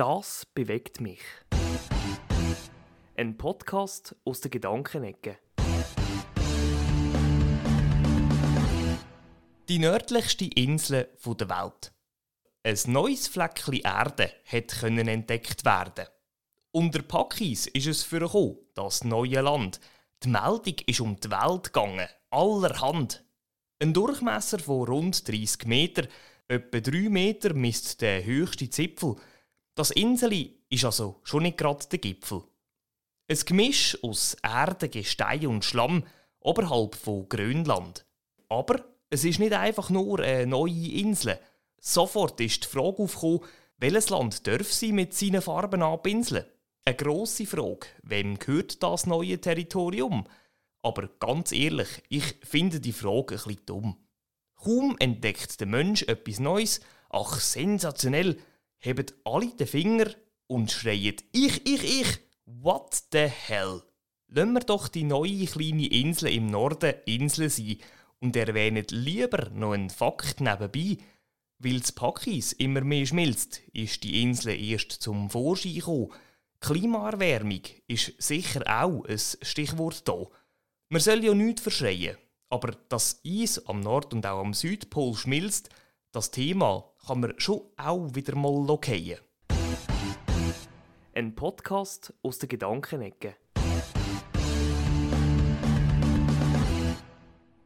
Das bewegt mich. Ein Podcast aus der Gedankenecke. Die nördlichste Insel der Welt. Ein neues Fleckchen Erde hat entdeckt werden. Unter Pakis ist es für das neue Land. Die Meldung ist um die Welt gegangen, allerhand. Ein Durchmesser von rund 30 Meter, etwa 3 Meter misst der höchste Zipfel. Das Inseli ist also schon nicht gerade der Gipfel. Ein Gemisch aus Erde, Gestein und Schlamm oberhalb von Grönland. Aber es ist nicht einfach nur eine neue Insel. Sofort ist die Frage aufgekommen, welches Land darf sie mit seinen Farben abinseln? Eine grosse Frage, wem gehört das neue Territorium? Aber ganz ehrlich, ich finde die Frage ein bisschen dumm. Kaum entdeckt der Mensch etwas Neues, ach sensationell, hebt alle den Finger und schreien Ich, ich, ich! What the hell? Lassen wir doch die neue kleine Insel im Norden Insel sein und erwähnen lieber noch einen Fakt nebenbei. Weil das Packis immer mehr schmilzt, ist die Insel erst zum Vorschein gekommen. Klimaerwärmung ist sicher auch ein Stichwort hier. Man soll ja nichts verschreien, aber dass Eis am Nord- und auch am Südpol schmilzt, das Thema kann man schon auch wieder mal lokieren. Ein Podcast aus der Gedankenecke.